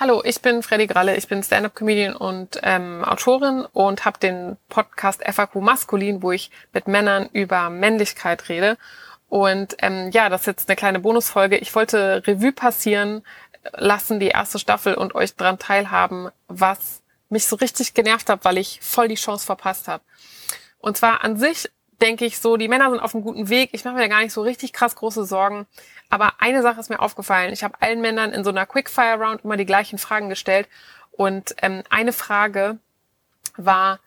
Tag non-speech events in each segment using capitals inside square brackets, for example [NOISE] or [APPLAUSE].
Hallo, ich bin Freddy Gralle, ich bin Stand-up-Comedian und ähm, Autorin und habe den Podcast FAQ Maskulin, wo ich mit Männern über Männlichkeit rede. Und ähm, ja, das ist jetzt eine kleine Bonusfolge. Ich wollte Revue passieren lassen, die erste Staffel und euch dran teilhaben, was mich so richtig genervt hat, weil ich voll die Chance verpasst habe. Und zwar an sich denke ich so, die Männer sind auf einem guten Weg. Ich mache mir da gar nicht so richtig krass große Sorgen. Aber eine Sache ist mir aufgefallen. Ich habe allen Männern in so einer Quickfire-Round immer die gleichen Fragen gestellt. Und ähm, eine Frage war,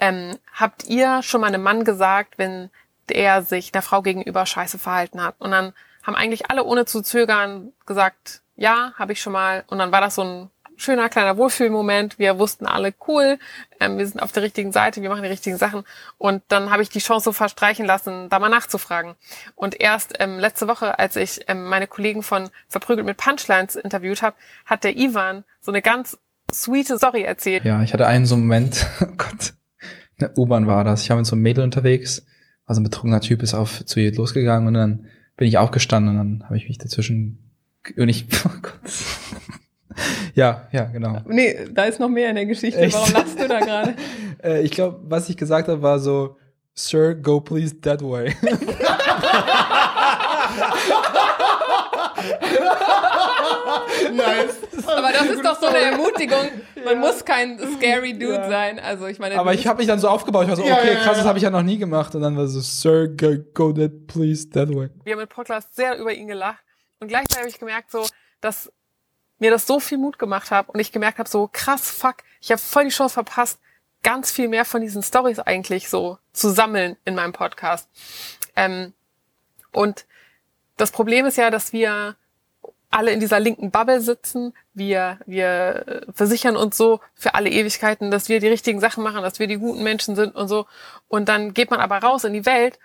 ähm, habt ihr schon mal einem Mann gesagt, wenn der sich der Frau gegenüber scheiße verhalten hat? Und dann haben eigentlich alle ohne zu zögern gesagt, ja, habe ich schon mal. Und dann war das so ein schöner kleiner Wohlfühlmoment. Wir wussten alle, cool, ähm, wir sind auf der richtigen Seite, wir machen die richtigen Sachen. Und dann habe ich die Chance so verstreichen lassen, da mal nachzufragen. Und erst ähm, letzte Woche, als ich ähm, meine Kollegen von Verprügelt mit Punchlines interviewt habe, hat der Ivan so eine ganz sweete Story erzählt. Ja, ich hatte einen so einen Moment, [LAUGHS] oh Gott, eine U-Bahn war das. Ich war mit so einem Mädel unterwegs, also ein betrunkener Typ ist auf zu ihr losgegangen und dann bin ich aufgestanden und dann habe ich mich dazwischen und ich, [LAUGHS] oh Gott. [LAUGHS] Ja, ja, genau. Nee, da ist noch mehr in der Geschichte. Echt? Warum lachst du da gerade? [LAUGHS] äh, ich glaube, was ich gesagt habe, war so, Sir, go please that way. [LAUGHS] nice. Aber das ist doch so eine Ermutigung. Man ja. muss kein scary Dude ja. sein. Also ich meine. Aber ich habe mich dann so aufgebaut. Ich war so, ja, okay, krass, das habe ich ja noch nie gemacht. Und dann war so, Sir, go, go that please that way. Wir haben im Podcast sehr über ihn gelacht. Und gleichzeitig habe ich gemerkt, so, dass mir das so viel Mut gemacht hat und ich gemerkt habe, so krass, fuck, ich habe voll die Chance verpasst, ganz viel mehr von diesen Stories eigentlich so zu sammeln in meinem Podcast. Ähm, und das Problem ist ja, dass wir alle in dieser linken Bubble sitzen. Wir, wir äh, versichern uns so für alle Ewigkeiten, dass wir die richtigen Sachen machen, dass wir die guten Menschen sind und so. Und dann geht man aber raus in die Welt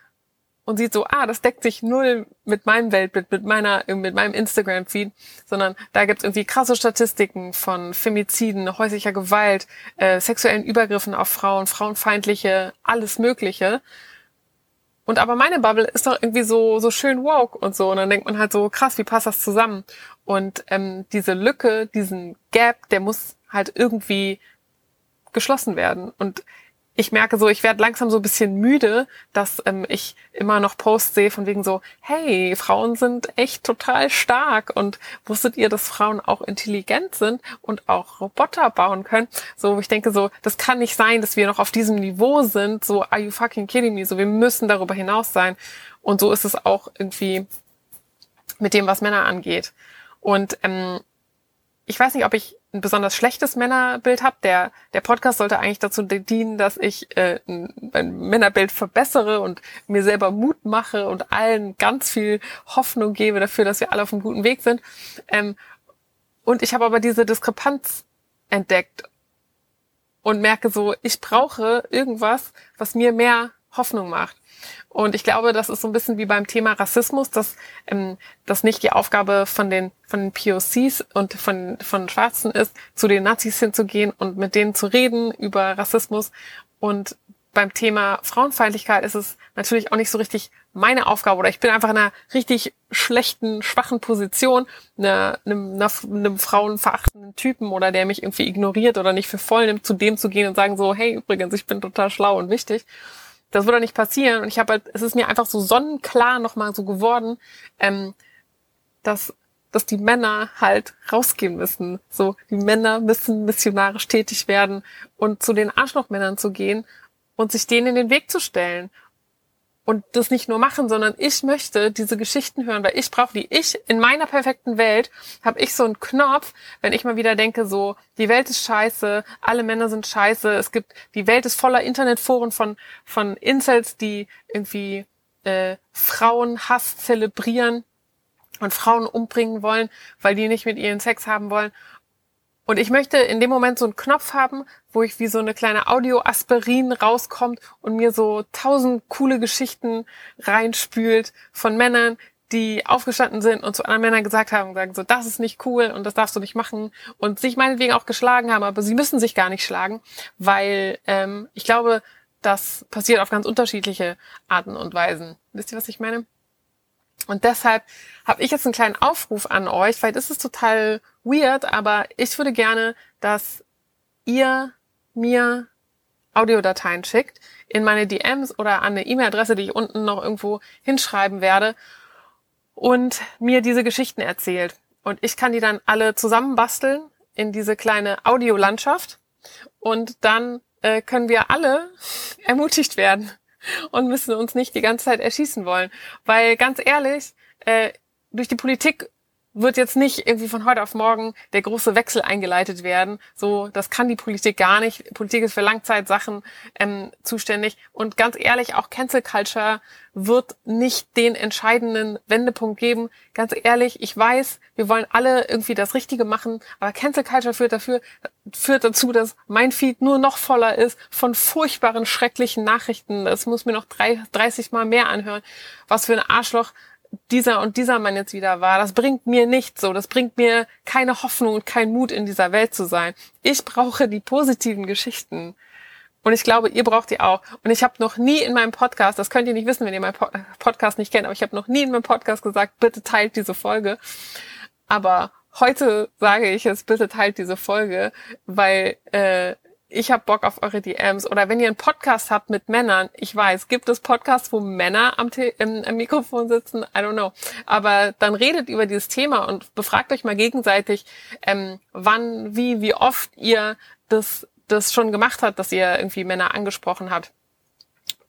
und sieht so, ah, das deckt sich null mit meinem Weltbild, mit meiner, mit meinem Instagram-Feed, sondern da gibt's irgendwie krasse Statistiken von Femiziden, häuslicher Gewalt, äh, sexuellen Übergriffen auf Frauen, frauenfeindliche, alles Mögliche. Und aber meine Bubble ist doch irgendwie so, so schön woke und so. Und dann denkt man halt so, krass, wie passt das zusammen? Und ähm, diese Lücke, diesen Gap, der muss halt irgendwie geschlossen werden. Und ich merke so, ich werde langsam so ein bisschen müde, dass ähm, ich immer noch Posts sehe von wegen so, hey, Frauen sind echt total stark und wusstet ihr, dass Frauen auch intelligent sind und auch Roboter bauen können? So, ich denke so, das kann nicht sein, dass wir noch auf diesem Niveau sind, so, are you fucking kidding me? So, wir müssen darüber hinaus sein. Und so ist es auch irgendwie mit dem, was Männer angeht. Und ähm, ich weiß nicht, ob ich ein besonders schlechtes Männerbild habe. Der, der Podcast sollte eigentlich dazu dienen, dass ich äh, mein Männerbild verbessere und mir selber Mut mache und allen ganz viel Hoffnung gebe dafür, dass wir alle auf einem guten Weg sind. Ähm, und ich habe aber diese Diskrepanz entdeckt und merke so, ich brauche irgendwas, was mir mehr Hoffnung macht. Und ich glaube, das ist so ein bisschen wie beim Thema Rassismus, dass ähm, das nicht die Aufgabe von den von den POCs und von von Schwarzen ist, zu den Nazis hinzugehen und mit denen zu reden über Rassismus. Und beim Thema Frauenfeindlichkeit ist es natürlich auch nicht so richtig meine Aufgabe oder ich bin einfach in einer richtig schlechten, schwachen Position, einer, einem, einer, einem frauenverachtenden Typen oder der mich irgendwie ignoriert oder nicht für voll nimmt, zu dem zu gehen und sagen so, hey, übrigens, ich bin total schlau und wichtig. Das würde nicht passieren. Und ich habe halt, es ist mir einfach so sonnenklar nochmal so geworden, ähm, dass, dass die Männer halt rausgehen müssen. So, die Männer müssen missionarisch tätig werden und zu den Arschlochmännern zu gehen und sich denen in den Weg zu stellen und das nicht nur machen, sondern ich möchte diese Geschichten hören, weil ich brauche die. Ich in meiner perfekten Welt habe ich so einen Knopf, wenn ich mal wieder denke, so die Welt ist scheiße, alle Männer sind scheiße, es gibt die Welt ist voller Internetforen von von Incels, die irgendwie äh, Frauenhass zelebrieren und Frauen umbringen wollen, weil die nicht mit ihren Sex haben wollen. Und ich möchte in dem Moment so einen Knopf haben, wo ich wie so eine kleine Audio-Aspirin rauskommt und mir so tausend coole Geschichten reinspült von Männern, die aufgestanden sind und zu anderen Männern gesagt haben, sagen so, das ist nicht cool und das darfst du nicht machen und sich meinetwegen auch geschlagen haben, aber sie müssen sich gar nicht schlagen, weil ähm, ich glaube, das passiert auf ganz unterschiedliche Arten und Weisen. Wisst ihr, was ich meine? Und deshalb habe ich jetzt einen kleinen Aufruf an euch, weil das ist total weird, aber ich würde gerne, dass ihr mir Audiodateien schickt in meine DMs oder an eine E-Mail-Adresse, die ich unten noch irgendwo hinschreiben werde und mir diese Geschichten erzählt. Und ich kann die dann alle zusammenbasteln in diese kleine Audiolandschaft und dann äh, können wir alle [LAUGHS] ermutigt werden und müssen uns nicht die ganze Zeit erschießen wollen. Weil ganz ehrlich, äh, durch die Politik wird jetzt nicht irgendwie von heute auf morgen der große Wechsel eingeleitet werden. So, das kann die Politik gar nicht. Politik ist für Langzeitsachen ähm, zuständig. Und ganz ehrlich, auch Cancel Culture wird nicht den entscheidenden Wendepunkt geben. Ganz ehrlich, ich weiß, wir wollen alle irgendwie das Richtige machen, aber Cancel Culture führt dafür, führt dazu, dass mein Feed nur noch voller ist von furchtbaren, schrecklichen Nachrichten. Das muss mir noch drei, 30 Mal mehr anhören. Was für ein Arschloch dieser und dieser Mann jetzt wieder war. Das bringt mir nichts so. Das bringt mir keine Hoffnung und keinen Mut in dieser Welt zu sein. Ich brauche die positiven Geschichten. Und ich glaube, ihr braucht die auch. Und ich habe noch nie in meinem Podcast, das könnt ihr nicht wissen, wenn ihr meinen Podcast nicht kennt, aber ich habe noch nie in meinem Podcast gesagt, bitte teilt diese Folge. Aber heute sage ich es, bitte teilt diese Folge, weil äh, ich habe Bock auf eure DMs oder wenn ihr einen Podcast habt mit Männern, ich weiß, gibt es Podcasts, wo Männer am, im, im, Mikrofon sitzen? I don't know. Aber dann redet über dieses Thema und befragt euch mal gegenseitig, ähm, wann, wie, wie oft ihr das, das schon gemacht habt, dass ihr irgendwie Männer angesprochen habt.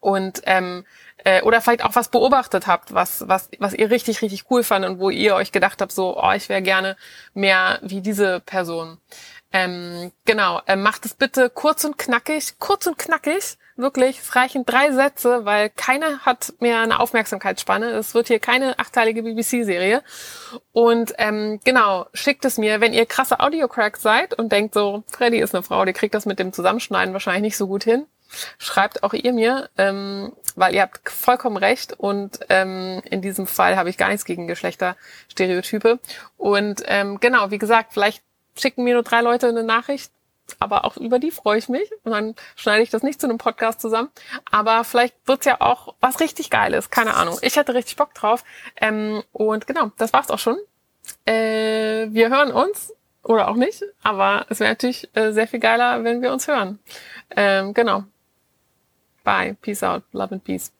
Und ähm, äh, oder vielleicht auch was beobachtet habt, was, was, was ihr richtig, richtig cool fand und wo ihr euch gedacht habt, so, oh, ich wäre gerne mehr wie diese Person. Ähm, genau, ähm, macht es bitte kurz und knackig, kurz und knackig, wirklich. Es reichen drei Sätze, weil keiner hat mehr eine Aufmerksamkeitsspanne. Es wird hier keine achteilige BBC-Serie. Und ähm, genau, schickt es mir, wenn ihr krasse Audiocracks seid und denkt so, Freddy ist eine Frau, die kriegt das mit dem Zusammenschneiden wahrscheinlich nicht so gut hin. Schreibt auch ihr mir, ähm, weil ihr habt vollkommen recht und ähm, in diesem Fall habe ich gar nichts gegen Geschlechterstereotype. Und ähm, genau, wie gesagt, vielleicht schicken mir nur drei Leute eine Nachricht, aber auch über die freue ich mich. Und dann schneide ich das nicht zu einem Podcast zusammen. Aber vielleicht wird's ja auch was richtig Geiles. Keine Ahnung. Ich hätte richtig Bock drauf. Ähm, und genau, das war's auch schon. Äh, wir hören uns. Oder auch nicht. Aber es wäre natürlich äh, sehr viel geiler, wenn wir uns hören. Ähm, genau. Bye. Peace out. Love and peace.